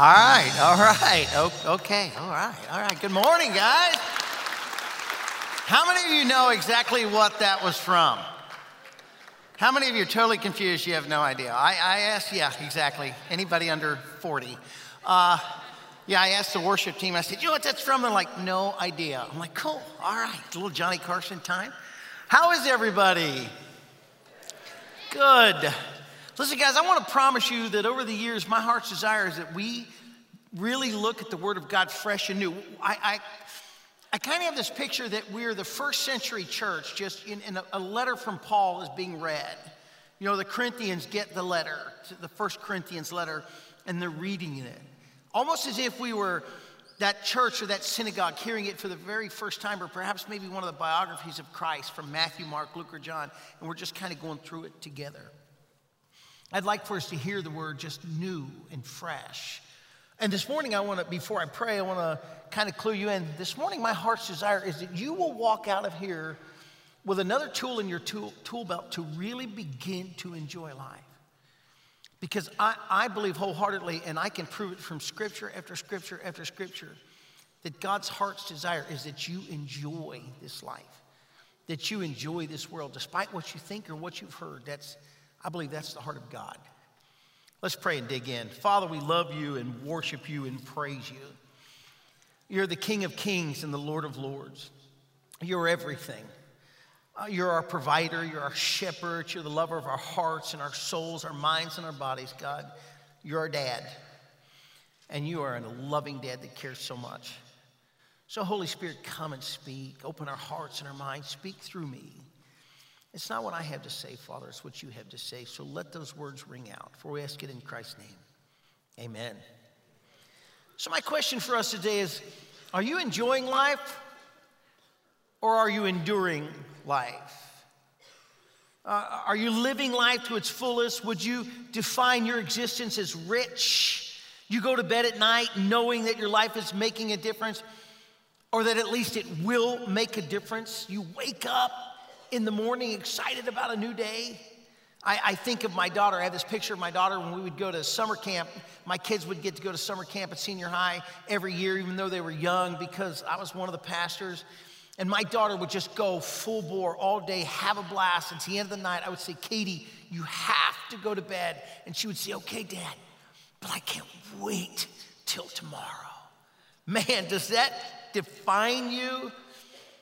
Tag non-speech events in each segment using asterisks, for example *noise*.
All right, all right, okay, all right, all right. Good morning, guys. How many of you know exactly what that was from? How many of you are totally confused? You have no idea. I, I asked, yeah, exactly. Anybody under 40? Uh, yeah, I asked the worship team, I said, you know what that's from? They're like, no idea. I'm like, cool, all right, a little Johnny Carson time. How is everybody? Good. Listen, guys, I want to promise you that over the years, my heart's desire is that we really look at the Word of God fresh and new. I, I, I kind of have this picture that we're the first century church, just in, in a, a, letter from Paul is being read. You know, the Corinthians get the letter, the first Corinthians letter, and they're reading it. Almost as if we were that church or that synagogue hearing it for the very first time, or perhaps maybe one of the biographies of Christ from Matthew, Mark, Luke, or John, and we're just kind of going through it together. I'd like for us to hear the word just new and fresh. And this morning, I want to, before I pray, I want to kind of clue you in. This morning, my heart's desire is that you will walk out of here with another tool in your tool, tool belt to really begin to enjoy life. Because I, I believe wholeheartedly, and I can prove it from scripture after scripture after scripture, that God's heart's desire is that you enjoy this life, that you enjoy this world, despite what you think or what you've heard. That's I believe that's the heart of God. Let's pray and dig in. Father, we love you and worship you and praise you. You're the King of Kings and the Lord of Lords. You're everything. Uh, you're our provider. You're our shepherd. You're the lover of our hearts and our souls, our minds and our bodies, God. You're our dad. And you are a loving dad that cares so much. So, Holy Spirit, come and speak. Open our hearts and our minds. Speak through me. It's not what I have to say, Father, it's what you have to say. So let those words ring out, for we ask it in Christ's name. Amen. So, my question for us today is Are you enjoying life or are you enduring life? Uh, are you living life to its fullest? Would you define your existence as rich? You go to bed at night knowing that your life is making a difference, or that at least it will make a difference. You wake up in the morning excited about a new day. I, I, think of my daughter. I have this picture of my daughter when we would go to summer camp. My kids would get to go to summer camp at senior high every year, even though they were young, because I was one of the pastors. And my daughter would just go full bore all day, have a blast. And at the end of the night, I would say, Katie, you have to go to bed. And she would say, Okay, Dad, but I can't wait till tomorrow. Man, does that define you?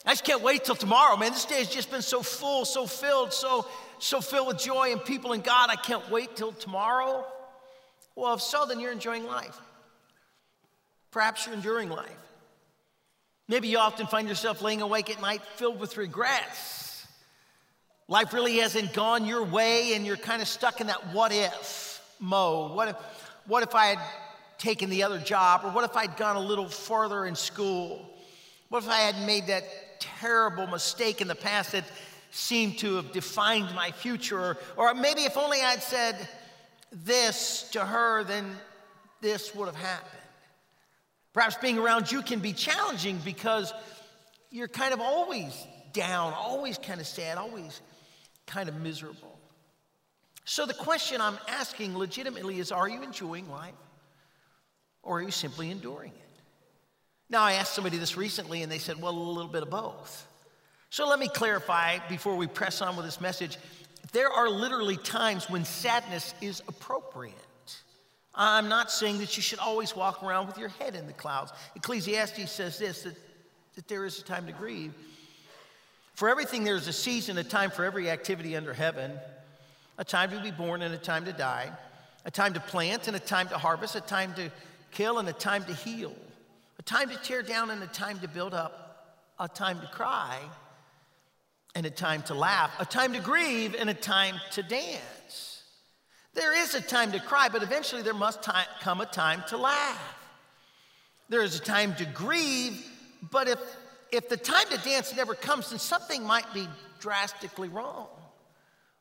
I just can't wait till tomorrow, man. This day has just been so full, so filled, so, so filled with joy and people and God. I can't wait till tomorrow. Well, if so, then you're enjoying life. Perhaps you're enduring life. Maybe you often find yourself laying awake at night filled with regrets. Life really hasn't gone your way, and you're kind of stuck in that what if mode. What if, what if I had taken the other job? Or what if I'd gone a little further in school? What if I hadn't made that terrible mistake in the past that seemed to have defined my future. Or, or maybe if only I'd said this to her, then this would have happened. Perhaps being around you can be challenging because you're kind of always down, always kind of sad, always kind of miserable. So the question I'm asking legitimately is are you enjoying life or are you simply enduring it? Now, I asked somebody this recently, and they said, well, a little bit of both. So let me clarify before we press on with this message. There are literally times when sadness is appropriate. I'm not saying that you should always walk around with your head in the clouds. Ecclesiastes says this that, that there is a time to grieve. For everything, there's a season, a time for every activity under heaven, a time to be born and a time to die, a time to plant and a time to harvest, a time to kill and a time to heal a time to tear down and a time to build up, a time to cry and a time to laugh, a time to grieve and a time to dance. There is a time to cry, but eventually there must time, come a time to laugh. There is a time to grieve, but if, if the time to dance never comes, then something might be drastically wrong.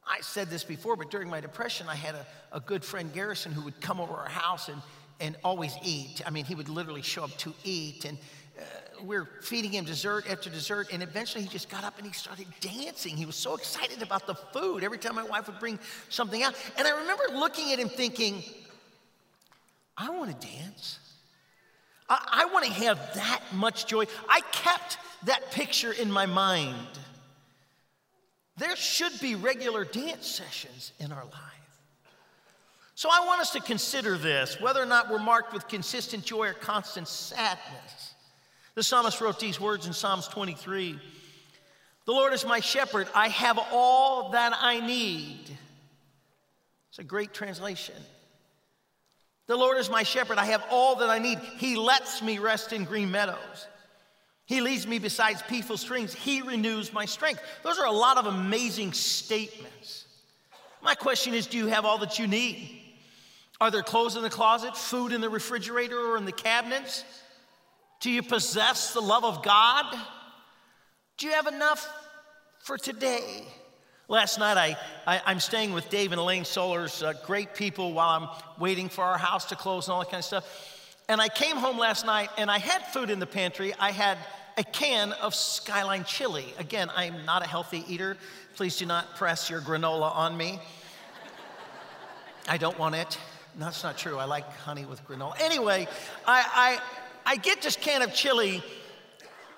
I said this before, but during my depression, I had a, a good friend, Garrison, who would come over our house and and always eat. I mean, he would literally show up to eat, and uh, we're feeding him dessert after dessert, and eventually he just got up and he started dancing. He was so excited about the food every time my wife would bring something out. And I remember looking at him thinking, I want to dance. I, I want to have that much joy. I kept that picture in my mind. There should be regular dance sessions in our life. So I want us to consider this whether or not we're marked with consistent joy or constant sadness. The psalmist wrote these words in Psalms 23 The Lord is my shepherd, I have all that I need. It's a great translation. The Lord is my shepherd, I have all that I need. He lets me rest in green meadows. He leads me beside peaceful streams. He renews my strength. Those are a lot of amazing statements. My question is do you have all that you need? Are there clothes in the closet, food in the refrigerator or in the cabinets? Do you possess the love of God? Do you have enough for today? Last night, I, I, am staying with Dave and Elaine Solers, uh, great people, while I'm waiting for our house to close and all that kind of stuff. And I came home last night and I had food in the pantry. I had a can of Skyline chili. Again, I'm not a healthy eater. Please do not press your granola on me. I don't want it. That's not true. I like honey with granola. Anyway, I, I, I get this can of chili,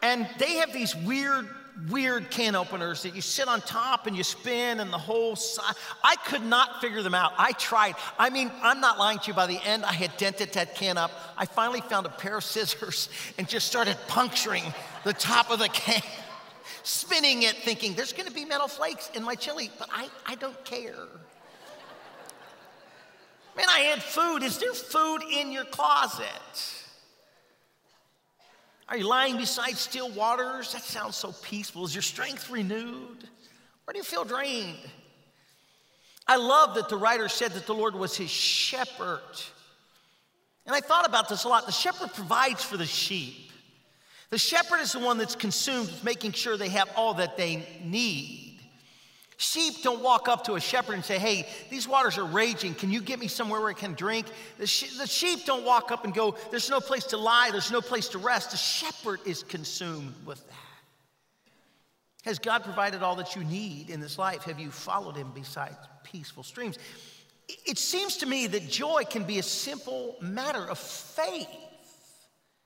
and they have these weird, weird can openers that you sit on top and you spin and the whole side. I could not figure them out. I tried. I mean, I'm not lying to you. By the end, I had dented that can up. I finally found a pair of scissors and just started puncturing the top of the can, *laughs* spinning it, thinking there's going to be metal flakes in my chili, but I, I don't care. Man, I had food. Is there food in your closet? Are you lying beside still waters? That sounds so peaceful. Is your strength renewed? Or do you feel drained? I love that the writer said that the Lord was his shepherd. And I thought about this a lot. The shepherd provides for the sheep. The shepherd is the one that's consumed with making sure they have all that they need. Sheep don't walk up to a shepherd and say, Hey, these waters are raging. Can you get me somewhere where I can drink? The, she- the, sheep don't walk up and go, There's no place to lie, there's no place to rest. The shepherd is consumed with that. Has God provided all that you need in this life? Have you followed him beside peaceful streams? It seems to me that joy can be a simple matter of faith.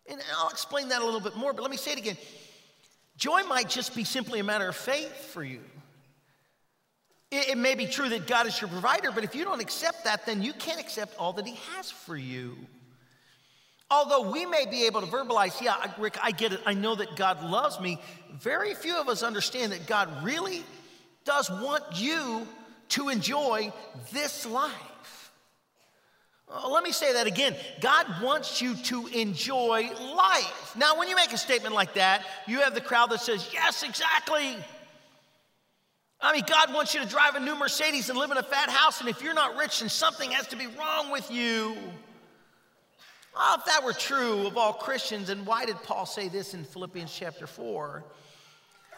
And I'll explain that a little bit more, but let me say it again. Joy might just be simply a matter of faith for you. It, it may be true that God is your provider, but if you don't accept that, then you can't accept all that He has for you. Although we may be able to verbalize, yeah, Rick, I get it. I know that God loves me. Very few of us understand that God really does want you to enjoy this life. Uh, let me say that again. God wants you to enjoy life. Now, when you make a statement like that, you have the crowd that says, Yes, exactly. I mean, God wants you to drive a new Mercedes and live in a fat house, and if you're not rich, then something has to be wrong with you. Well, if that were true of all Christians, then why did Paul say this in Philippians chapter 4?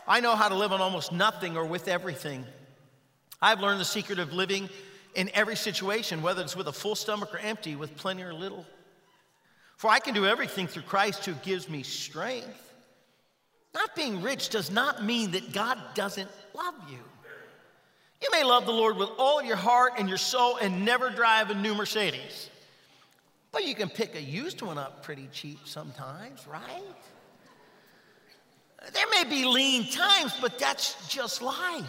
I know how to live on almost nothing or with everything. I've learned the secret of living in every situation, whether it's with a full stomach or empty, with plenty or little. For I can do everything through Christ who gives me strength. Not being rich does not mean that God doesn't love you. You may love the Lord with all your heart and your soul and never drive a new Mercedes. But you can pick a used one up pretty cheap sometimes, right? There may be lean times, but that's just life.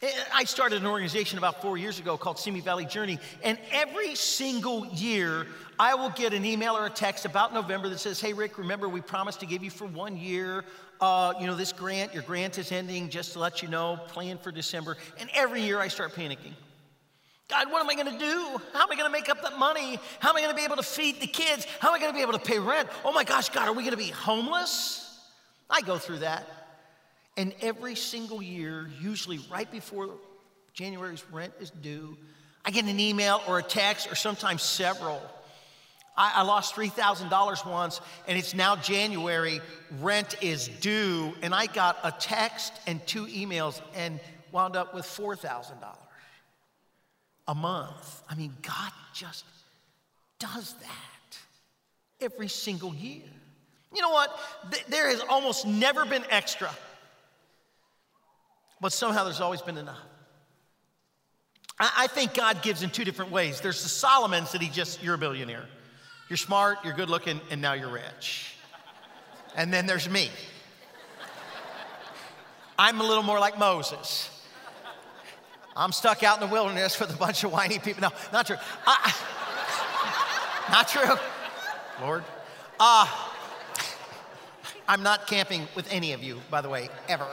Eh, I started an organization about four years ago called Simi Valley Journey, and every single year I will get an email or a text about November that says, Hey, Rick, remember we promised to give you for one year uh, you know, this grant, your grant is ending, just to let you know, plan for December. And every year I start panicking. God, what am I to do? How am I to make up that money? How am I to be able to feed the kids? How am I to be able to pay rent? Oh my gosh, God, are we to be homeless? I go through that. And every single year, usually right before January's rent is due, I get an email or a text or sometimes several I, I lost $3,000 once, and it's now January. Rent is due, and I got a text and two emails and wound up with $4,000 a month. I mean, God just does that every single year. You know what? There has almost never been extra, but somehow there's always been enough. I, I think God gives in two different ways. There's the Solomons that he just, you're a billionaire. You're smart, you're good looking, and now you're rich. And then there's me. I'm a little more like Moses. I'm stuck out in the wilderness with a bunch of whiny people. No, not true. I, not true. Lord. Uh, I'm not camping with any of you, by the way, ever.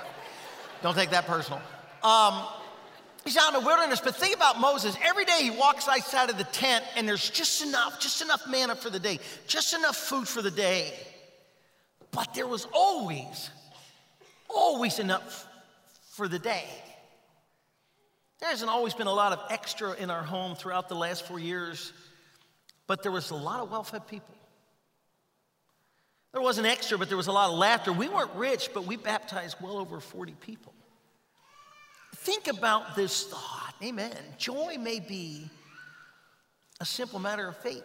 Don't take that personal. Um, he's out in the wilderness, but think about Moses. Every day he walks outside of the tent, and there's just enough, just enough manna for the day, just enough food for the day. But there was always, always enough for the day. There hasn't always been a lot of extra in our home throughout the last four years, but there was a lot of well fed people. There wasn't extra, but there was a lot of laughter. We weren't rich, but we baptized well over 40 people. Think about this thought. Amen. Joy may be a simple matter of faith.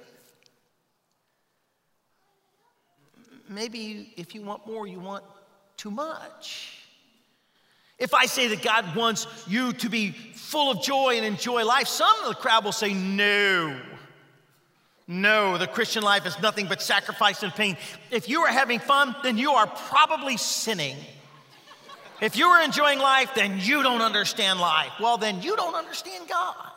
Maybe if you want more, you want too much. If I say that God wants you to be full of joy and enjoy life, some of the crowd will say, No. No, the Christian life is nothing but sacrifice and pain. If you are having fun, then you are probably sinning. If you are enjoying life, then you don't understand life. Well, then you don't understand God.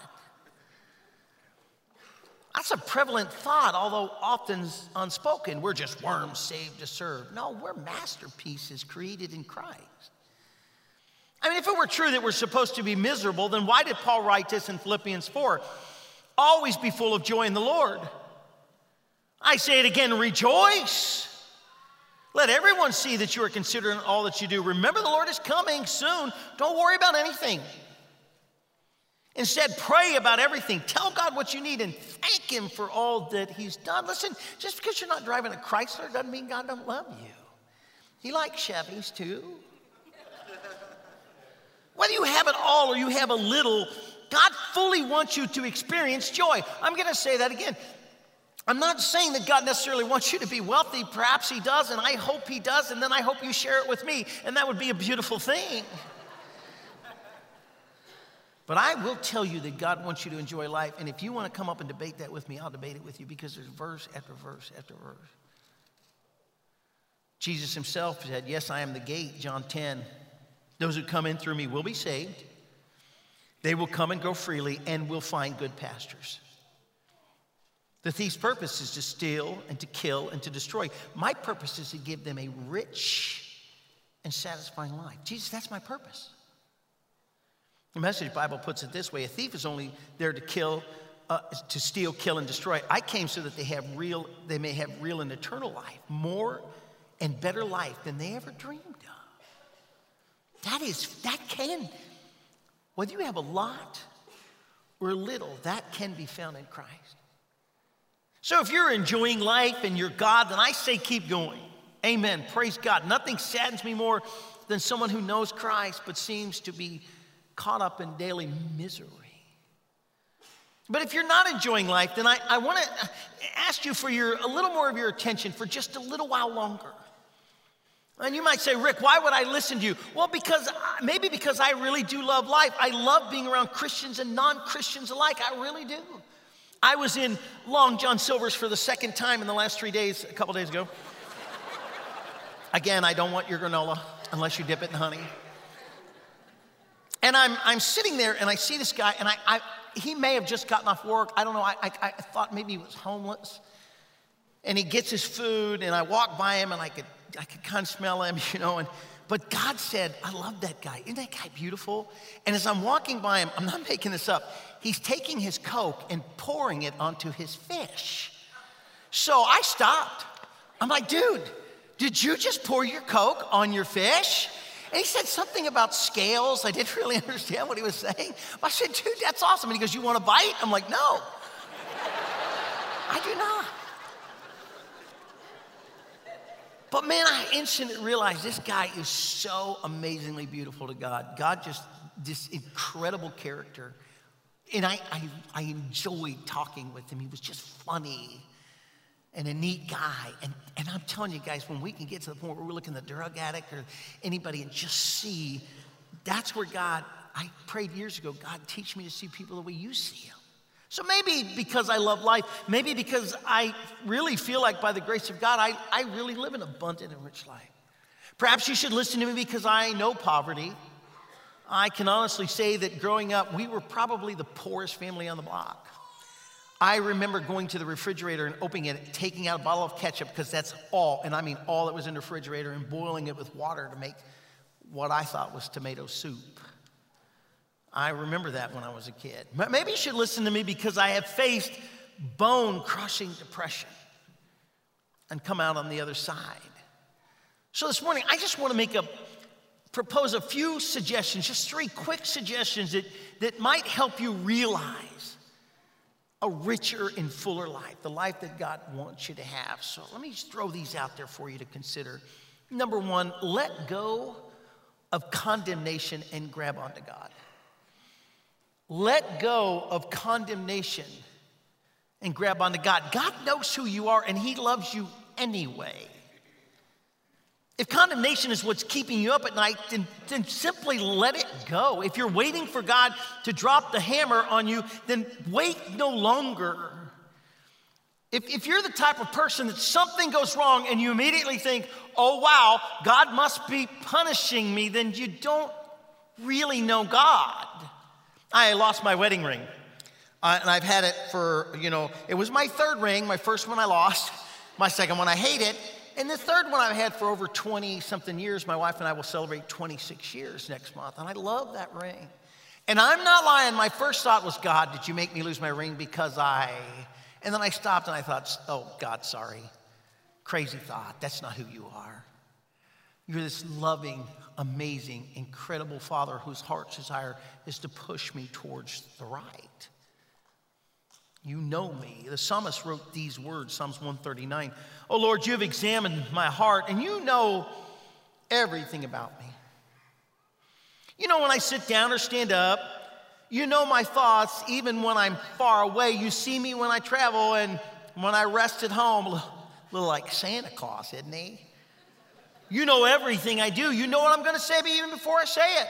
That's a prevalent thought, although often unspoken. We're just worms saved to serve. No, we're masterpieces created in Christ. I mean, if it were true that we're supposed to be miserable, then why did Paul write this in Philippians 4? Always be full of joy in the Lord. I say it again rejoice. Let everyone see that you are considering all that you do. Remember, the Lord is coming soon. Don't worry about anything. Instead, pray about everything. Tell God what you need and thank Him for all that He's done. Listen, just because you're not driving a Chrysler doesn't mean God don't love you. He likes Chevys too. Whether you have it all or you have a little, God fully wants you to experience joy. I'm going to say that again. I'm not saying that God necessarily wants you to be wealthy. Perhaps He does, and I hope He does, and then I hope you share it with me, and that would be a beautiful thing. But I will tell you that God wants you to enjoy life, and if you want to come up and debate that with me, I'll debate it with you because there's verse after verse after verse. Jesus Himself said, Yes, I am the gate, John 10. Those who come in through me will be saved. They will come and go freely and will find good pastures. The thief's purpose is to steal and to kill and to destroy. My purpose is to give them a rich and satisfying life. Jesus, that's my purpose. The Message Bible puts it this way a thief is only there to kill, uh, to steal, kill, and destroy. I came so that they have real, they may have real and eternal life, more and better life than they ever dreamed of. That is, that can, whether you have a lot or little, that can be found in Christ. So if you're enjoying life and you're God, then I say keep going. Amen. Praise God. Nothing saddens me more than someone who knows Christ but seems to be caught up in daily misery. But if you're not enjoying life, then I, I want to ask you for your, a little more of your attention for just a little while longer. And you might say, Rick, why would I listen to you? Well, because uh, maybe because I really do love life. I love being around Christians and non Christians alike. I really do. I was in Long John Silver's for the second time in the last three days, a couple days ago. Again, I don't want your granola unless you dip it in honey. And I'm, I'm sitting there and I see this guy, and I, I he may have just gotten off work. I don't know. I, I, I thought maybe he was homeless. And he gets his food, and I walk by him, and I could I could kind of smell him, *laughs* you know. And, but God said, I love that guy. Isn't that guy beautiful? And as I'm walking by him, I'm not making this up, he's taking his Coke and pouring it onto his fish. So I stopped. I'm like, dude, did you just pour your Coke on your fish? And he said something about scales. I didn't *laughs* really understand what he was saying. I said, dude, that's awesome. And he goes, You want a bite? I'm like, No, I do not. But man, I instantly realized this guy is so amazingly beautiful to God. God just, this incredible character. And I, I, I enjoyed talking with him. He was just funny and a neat guy. And, and I'm telling you guys, when we can get to the point where we're looking at the drug addict or anybody and just see, that's where God, I prayed years ago, God, teach me to see people the way you see them. So maybe because I love life, maybe because I really feel like by the grace of God, I, I really live an abundant and rich life. Perhaps you should listen to me because I know poverty. I can honestly say that growing up, we were probably the poorest family on the block. I remember going to the refrigerator and opening it, taking out a bottle of ketchup, because that's all, and I mean all that was in the refrigerator, and boiling it with water to make what I thought was tomato soup. I remember that when I was a kid. Maybe you should listen to me because I have faced bone crushing depression and come out on the other side. So this morning, I just want to make a propose a few suggestions, just three quick suggestions that, that might help you realize a richer and fuller life, the life that God wants you to have. So let me just throw these out there for you to consider. Number one, let go of condemnation and grab onto God. Let go of condemnation and grab onto God. God knows who you are and He loves you anyway. If condemnation is what's keeping you up at night, then, then simply let it go. If you're waiting for God to drop the hammer on you, then wait no longer. If, if you're the type of person that something goes wrong and you immediately think, oh wow, God must be punishing me, then you don't really know God. I lost my wedding ring. Uh, and I've had it for, you know, it was my third ring. My first one I lost, my second one I hate it. And the third one I've had for over 20 something years. My wife and I will celebrate 26 years next month. And I love that ring. And I'm not lying. My first thought was, God, did you make me lose my ring because I. And then I stopped and I thought, oh, God, sorry. Crazy thought. That's not who you are. You're this loving, amazing, incredible Father whose heart's desire is to push me towards the right. You know me. The psalmist wrote these words, Psalms 139. Oh Lord, you have examined my heart and you know everything about me. You know when I sit down or stand up, you know my thoughts even when I'm far away. You see me when I travel and when I rest at home, a little, like Santa Claus, isn't he? You know everything I do. You know what I'm going to say even before I say it.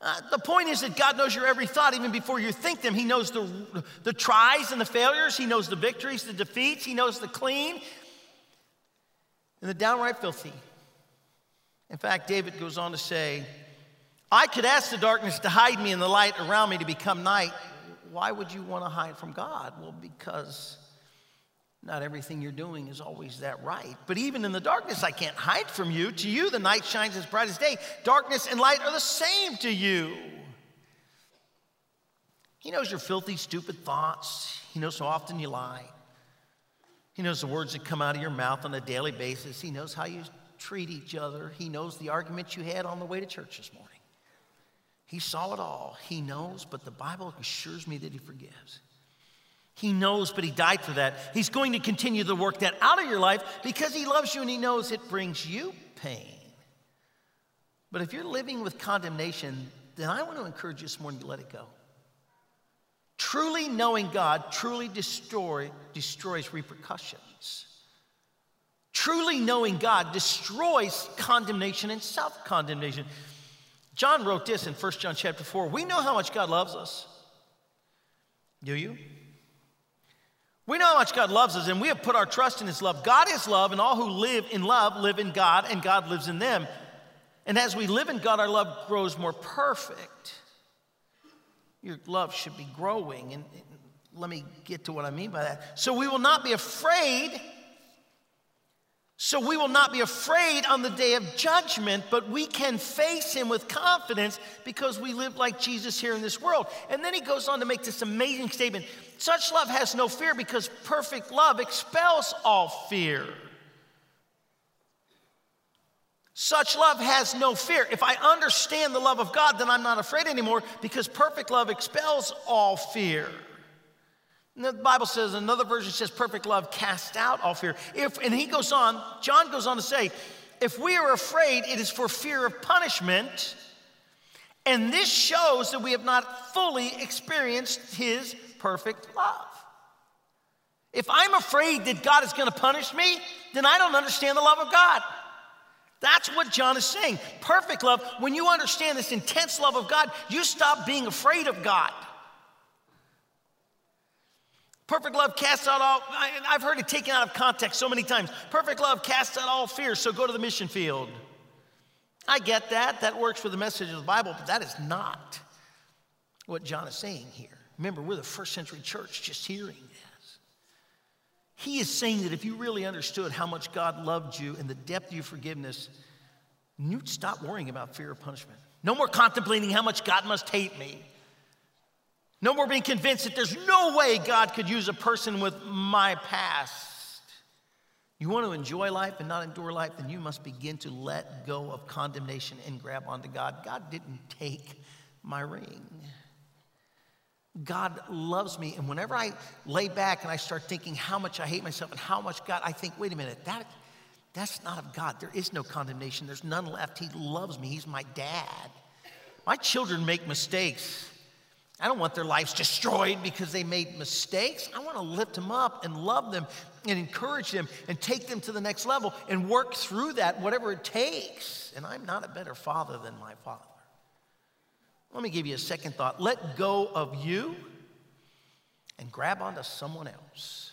Uh, the point is that God knows your every thought even before you think them. He knows the, the tries and the failures. He knows the victories, the defeats. He knows the clean and the downright filthy. In fact, David goes on to say, I could ask the darkness to hide me and the light around me to become night. Why would you want to hide from God? Well, because not everything you're doing is always that right. But even in the darkness, I can't hide from you. To you, the night shines as bright as day. Darkness and light are the same to you. He knows your filthy, stupid thoughts. He knows how often you lie. He knows the words that come out of your mouth on a daily basis. He knows how you treat each other. He knows the arguments you had on the way to church this morning. He saw it all. He knows, but the Bible assures me that He forgives. He knows, but He died for that. He's going to continue to work that out of your life because He loves you and He knows it brings you pain. But if you're living with condemnation, then I want to encourage you this morning to let it go. Truly knowing God truly destroy, destroys repercussions. Truly knowing God destroys condemnation and self condemnation. John wrote this in 1 John chapter 4. We know how much God loves us. Do you? We know how much God loves us, and we have put our trust in His love. God is love, and all who live in love live in God, and God lives in them. And as we live in God, our love grows more perfect. Your love should be growing. And let me get to what I mean by that. So we will not be afraid. So we will not be afraid on the day of judgment, but we can face him with confidence because we live like Jesus here in this world. And then he goes on to make this amazing statement such love has no fear because perfect love expels all fear. Such love has no fear. If I understand the love of God, then I'm not afraid anymore because perfect love expels all fear. And the Bible says, another version says, perfect love casts out all fear. If, and he goes on, John goes on to say, if we are afraid, it is for fear of punishment. And this shows that we have not fully experienced his perfect love. If I'm afraid that God is going to punish me, then I don't understand the love of God. That's what John is saying. Perfect love, when you understand this intense love of God, you stop being afraid of God. Perfect love casts out all, I, have heard it taken out of context so many times. Perfect love casts out all fear, so go to the mission field. I get that. That works for the message of the Bible, but that is not what John is saying here. Remember, we're the first century church just hearing this. He is saying that if you really understood how much God loved you and the depth of your forgiveness, you'd stop worrying about fear of punishment. No more contemplating how much God must hate me. No more being convinced that there's no way God could use a person with my past. You want to enjoy life and not endure life, then you must begin to let go of condemnation and grab onto God. God didn't take my ring. God loves me. And whenever I lay back and I start thinking how much I hate myself and how much God, I think, wait a minute, that, that's not of God. There is no condemnation, there's none left. He loves me, He's my dad. My children make mistakes. I don't want their lives destroyed because they made mistakes. I want to lift them up and love them and encourage them and take them to the next level and work through that, whatever it takes. And I'm not a better father than my father. Let me give you a second thought. Let go of you and grab onto someone else.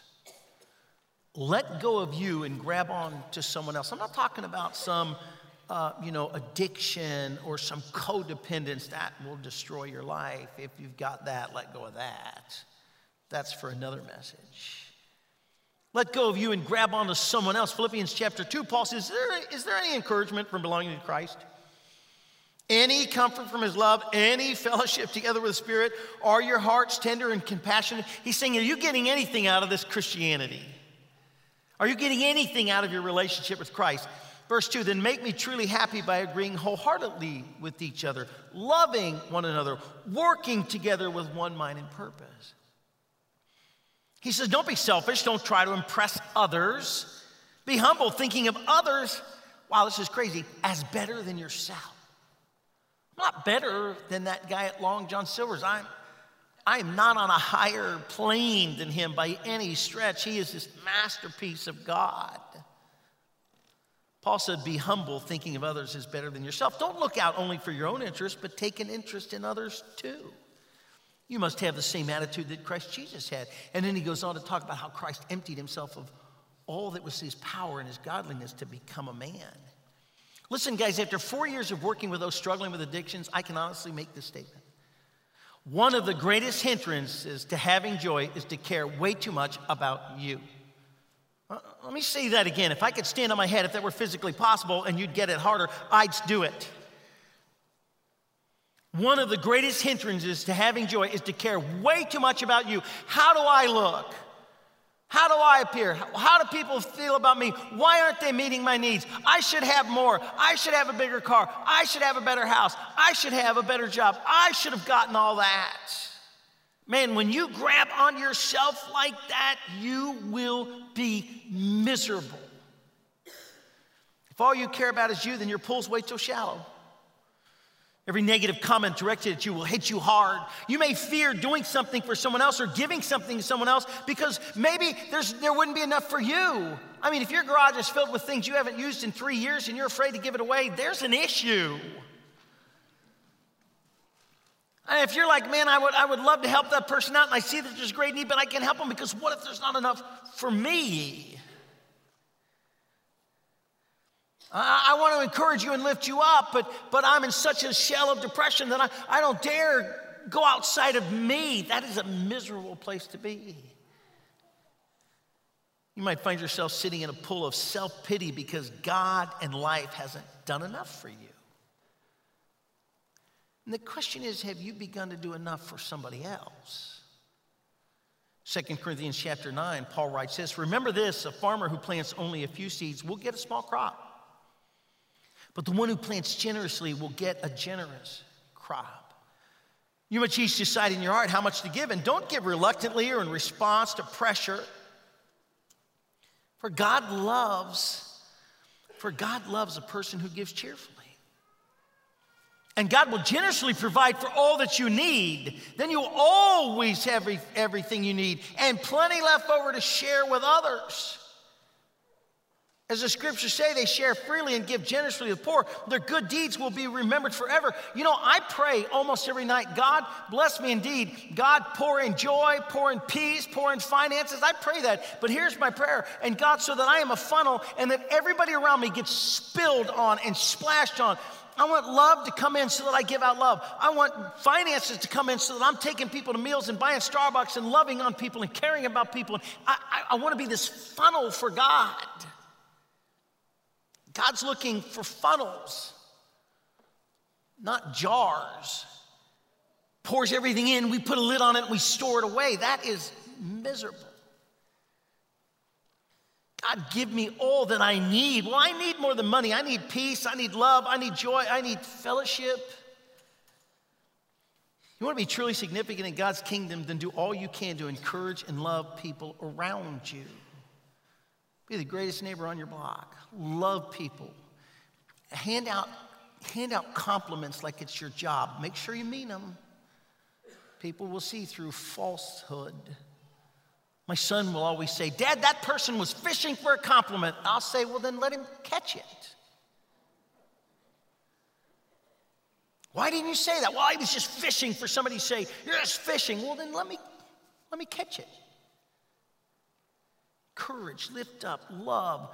Let go of you and grab on to someone else. I'm not talking about some uh, you know, addiction or some codependence, that will destroy your life. If you've got that, let go of that. That's for another message. Let go of you and grab onto someone else. Philippians chapter 2, Paul says, is there, is there any encouragement from belonging to Christ? Any comfort from his love, any fellowship together with the Spirit? Are your hearts tender and compassionate? He's saying, Are you getting anything out of this Christianity? Are you getting anything out of your relationship with Christ? Verse 2 Then make me truly happy by agreeing wholeheartedly with each other, loving one another, working together with one mind and purpose. He says, Don't be selfish, don't try to impress others. Be humble, thinking of others, wow, this is crazy, as better than yourself. I'm not better than that guy at Long John Silver's. I'm, I'm not on a higher plane than him by any stretch. He is this masterpiece of God. Paul said, Be humble, thinking of others is better than yourself. Don't look out only for your own interest, but take an interest in others too. You must have the same attitude that Christ Jesus had. And then he goes on to talk about how Christ emptied himself of all that was his power and his godliness to become a man. Listen, guys, after four years of working with those struggling with addictions, I can honestly make this statement. One of the greatest hindrances to having joy is to care way too much about you. Uh, let me say that again. If I could stand on my head, if that were physically possible and you'd get it harder, I'd do it. One of the greatest hindrances to having joy is to care way too much about you. How do I look? How do I appear? How do people feel about me? Why aren't they meeting my needs? I should have more. I should have a bigger car. I should have a better house. I should have a better job. I should have gotten all that. Man, when you grab on yourself like that, you will be miserable. If all you care about is you, then your pool's way too shallow. Every negative comment directed at you will hit you hard. You may fear doing something for someone else or giving something to someone else because maybe there's, there wouldn't be enough for you. I mean, if your garage is filled with things you haven't used in three years and you're afraid to give it away, there's an issue. And if you're like, man, I would, I would love to help that person out, and I see that there's great need, but I can't help them because what if there's not enough for me? I, I want to encourage you and lift you up, but, but I'm in such a shell of depression that I, I don't dare go outside of me. That is a miserable place to be. You might find yourself sitting in a pool of self pity because God and life hasn't done enough for you. And the question is have you begun to do enough for somebody else? 2 Corinthians chapter 9, Paul writes this Remember this a farmer who plants only a few seeds will get a small crop, but the one who plants generously will get a generous crop. You must each decide in your heart how much to give, and don't give reluctantly or in response to pressure. For God loves, for God loves a person who gives cheerfully. And God will generously provide for all that you need. Then you'll always have every, everything you need and plenty left over to share with others. As the scriptures say, they share freely and give generously to the poor. Their good deeds will be remembered forever. You know, I pray almost every night God, bless me indeed. God, pour in joy, pour in peace, pour in finances. I pray that. But here's my prayer. And God, so that I am a funnel and that everybody around me gets spilled on and splashed on. I want love to come in so that I give out love. I want finances to come in so that I'm taking people to meals and buying Starbucks and loving on people and caring about people. I, I, I want to be this funnel for God. God's looking for funnels, not jars. Pours everything in, we put a lid on it, and we store it away. That is miserable. God, give me all that I need. Well, I need more than money. I need peace. I need love. I need joy. I need fellowship. You want to be truly significant in God's kingdom, then do all you can to encourage and love people around you. Be the greatest neighbor on your block. Love people. Hand out, hand out compliments like it's your job. Make sure you mean them. People will see through falsehood. My son will always say, Dad, that person was fishing for a compliment. I'll say, Well, then let him catch it. Why didn't you say that? Well, I was just fishing for somebody to say, You're just fishing. Well, then let me, let me catch it courage, lift up, love,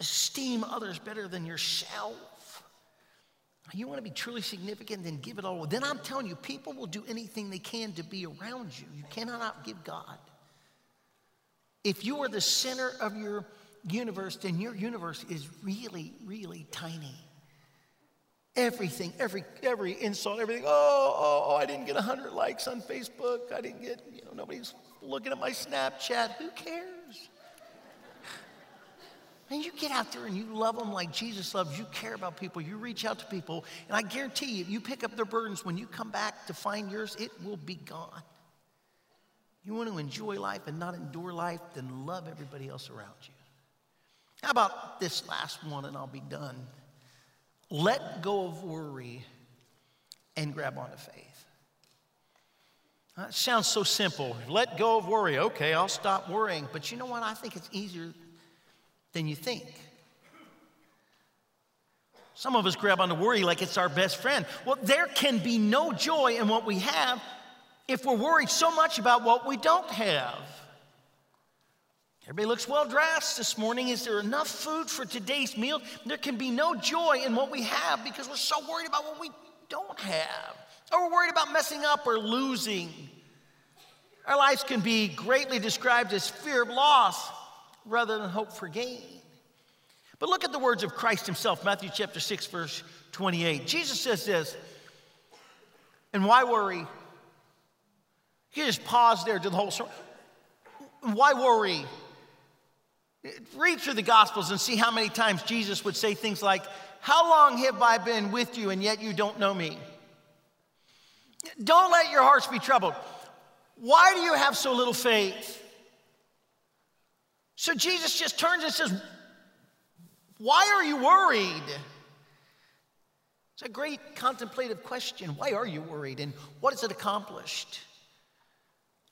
esteem others better than yourself. You want to be truly significant, then give it all. Then I'm telling you, people will do anything they can to be around you. You cannot outgive God. If you are the center of your universe, then your universe is really, really tiny. Everything, every every insult, everything. Oh, oh, oh! I didn't get hundred likes on Facebook. I didn't get, you know, nobody's looking at my Snapchat. Who cares? And you get out there and you love them like Jesus loves. You care about people. You reach out to people. And I guarantee you, if you pick up their burdens, when you come back to find yours, it will be gone. You want to enjoy life and not endure life, then love everybody else around you. How about this last one, and I'll be done? Let go of worry and grab onto faith. That sounds so simple. Let go of worry. Okay, I'll stop worrying. But you know what? I think it's easier than you think. Some of us grab onto worry like it's our best friend. Well, there can be no joy in what we have if we're worried so much about what we don't have. Everybody looks well dressed this morning. Is there enough food for today's meal? There can be no joy in what we have because we're so worried about what we don't have. Or we're worried about messing up or losing. Our lives can be greatly described as fear of loss rather than hope for gain. But look at the words of Christ himself, Matthew chapter 6, verse 28. Jesus says this, and why worry? He just pause there to the whole story. Why worry? Read through the Gospels and see how many times Jesus would say things like, How long have I been with you and yet you don't know me? Don't let your hearts be troubled. Why do you have so little faith? So Jesus just turns and says, Why are you worried? It's a great contemplative question. Why are you worried and what has it accomplished?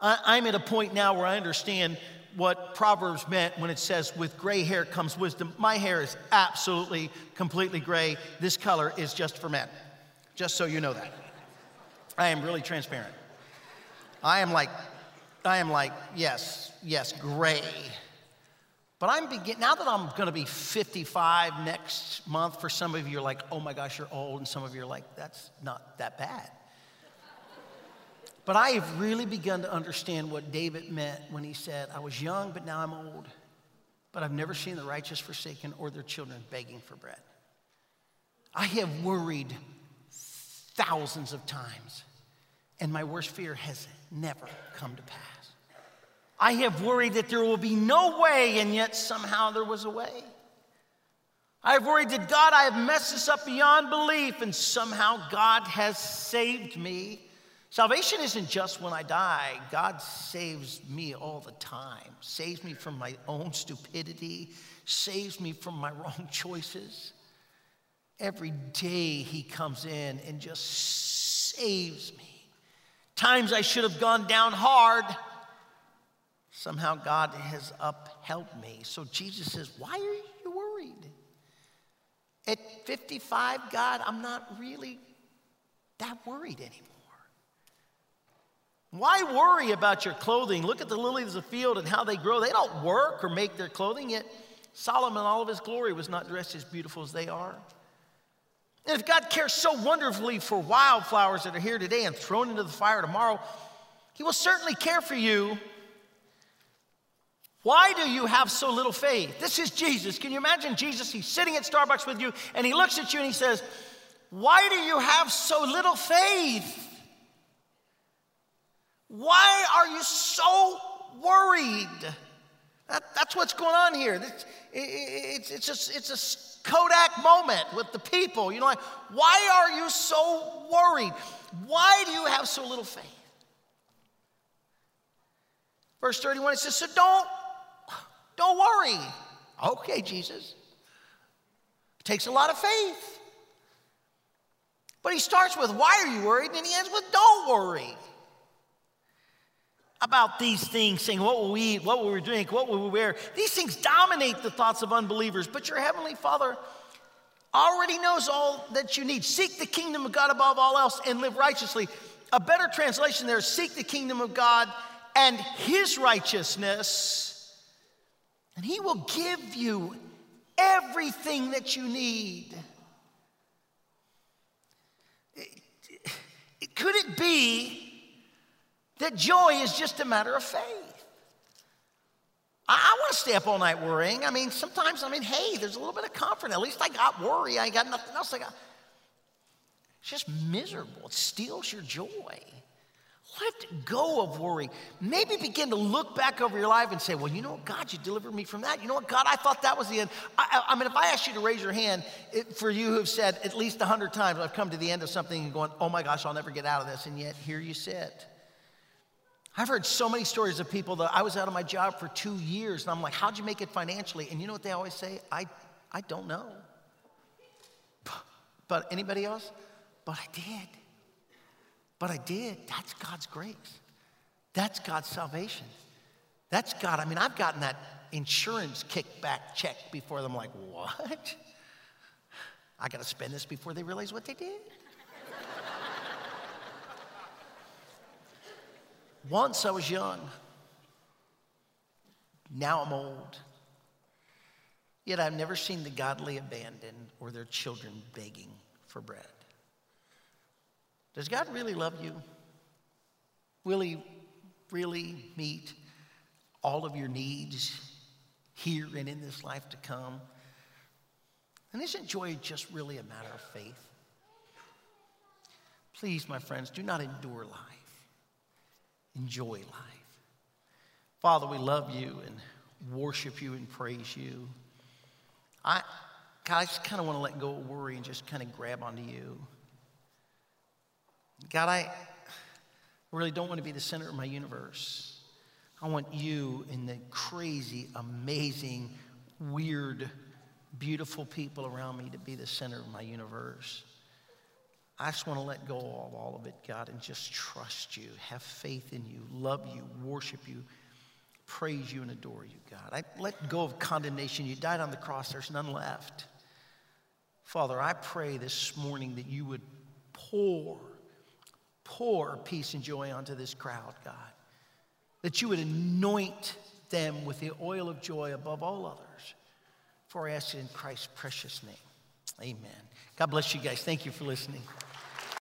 I, am at a point now where I understand what Proverbs meant when it says, with gray hair comes wisdom. My hair is absolutely, completely gray. This color is just for men, just so you know that. I am really transparent. I am like, I am like, yes, yes, gray. But I'm beginning, now that I'm gonna be 55 next month, for some of you, you're like, oh my gosh, you're old. And some of you are like, that's not that bad. But I have really begun to understand what David meant when he said, I was young, but now I'm old. But I've never seen the righteous forsaken or their children begging for bread. I have worried thousands of times, and my worst fear has never come to pass. I have worried that there will be no way, and yet somehow there was a way. I have worried that God, I have messed this up beyond belief, and somehow God has saved me. Salvation isn't just when I die. God saves me all the time, saves me from my own stupidity, saves me from my *laughs* wrong choices. Every day He comes in and just saves me. Times I should have gone down hard Somehow God has upheld me. So Jesus says, Why are you worried? At 55, God, I'm not really that worried anymore. Why worry about your clothing? Look at the lilies of the field and how they grow. They don't work or make their clothing, yet Solomon, all of his glory, was not dressed as beautiful as they are. And if God cares so wonderfully for wildflowers that are here today and thrown into the fire tomorrow, He will certainly care for you. Why do you have so little faith? This is Jesus. Can you imagine Jesus? He's sitting at Starbucks with you and he looks at you and he says, Why do you have so little faith? Why are you so worried? That, that's what's going on here. It's, it's, it's, just, it's a Kodak moment with the people. You know, like, why are you so worried? Why do you have so little faith? Verse 31, it says, So don't, don't worry. Okay, Jesus. It takes a lot of faith. But he starts with, Why are you worried? And he ends with, Don't worry about these things, saying, What will we eat? What will we drink? What will we wear? These things dominate the thoughts of unbelievers, but your Heavenly Father already knows all that you need. Seek the kingdom of God above all else and live righteously. A better translation there is seek the kingdom of God and His righteousness, and He will give you everything that you need. Could it be that joy is just a matter of faith. I, want to stay up all night worrying. I mean, sometimes, I mean, hey, there's a little bit of comfort. At least I got worry. I ain't got nothing else. I got. It's just miserable. It steals your joy. Let go of worry. Maybe begin to look back over your life and say, well, you know what, God, you delivered me from that. You know what, God, I thought that was the end. I, I, mean, if I asked you to raise your hand, it, for you who have said at least a hundred times, I've come to the end of something and going, oh my gosh, I'll never get out of this. And yet here you sit. I've heard so many stories of people that I was out of my job for two years, and I'm like, how'd you make it financially? And you know what they always say? I, I don't know. But anybody else? But I did. But I did. That's God's grace. That's God's salvation. That's God. I mean, I've gotten that insurance kickback check before them, like, what? I got to spend this before they realize what they did? Once I was young, now I'm old. Yet I've never seen the godly abandoned or their children begging for bread. Does God really love you? Will He really meet all of your needs here and in this life to come? And isn't joy just really a matter of faith? Please, my friends, do not endure life enjoy life. Father, we love you and worship you and praise you. I, God, I just kind of want to let go of worry and just kind of grab onto you. God, I really don't want to be the center of my universe. I want you and the crazy, amazing, weird, beautiful people around me to be the center of my universe. I just want to let go of all of it, God, and just trust you, have faith in you, love you, worship you, praise you, and adore you, God. I let go of condemnation. You died on the cross, there's none left. Father, I pray this morning that you would pour, pour peace and joy onto this crowd, God. That you would anoint them with the oil of joy above all others. For I ask it in Christ's precious name. Amen. God bless you guys. Thank you for listening.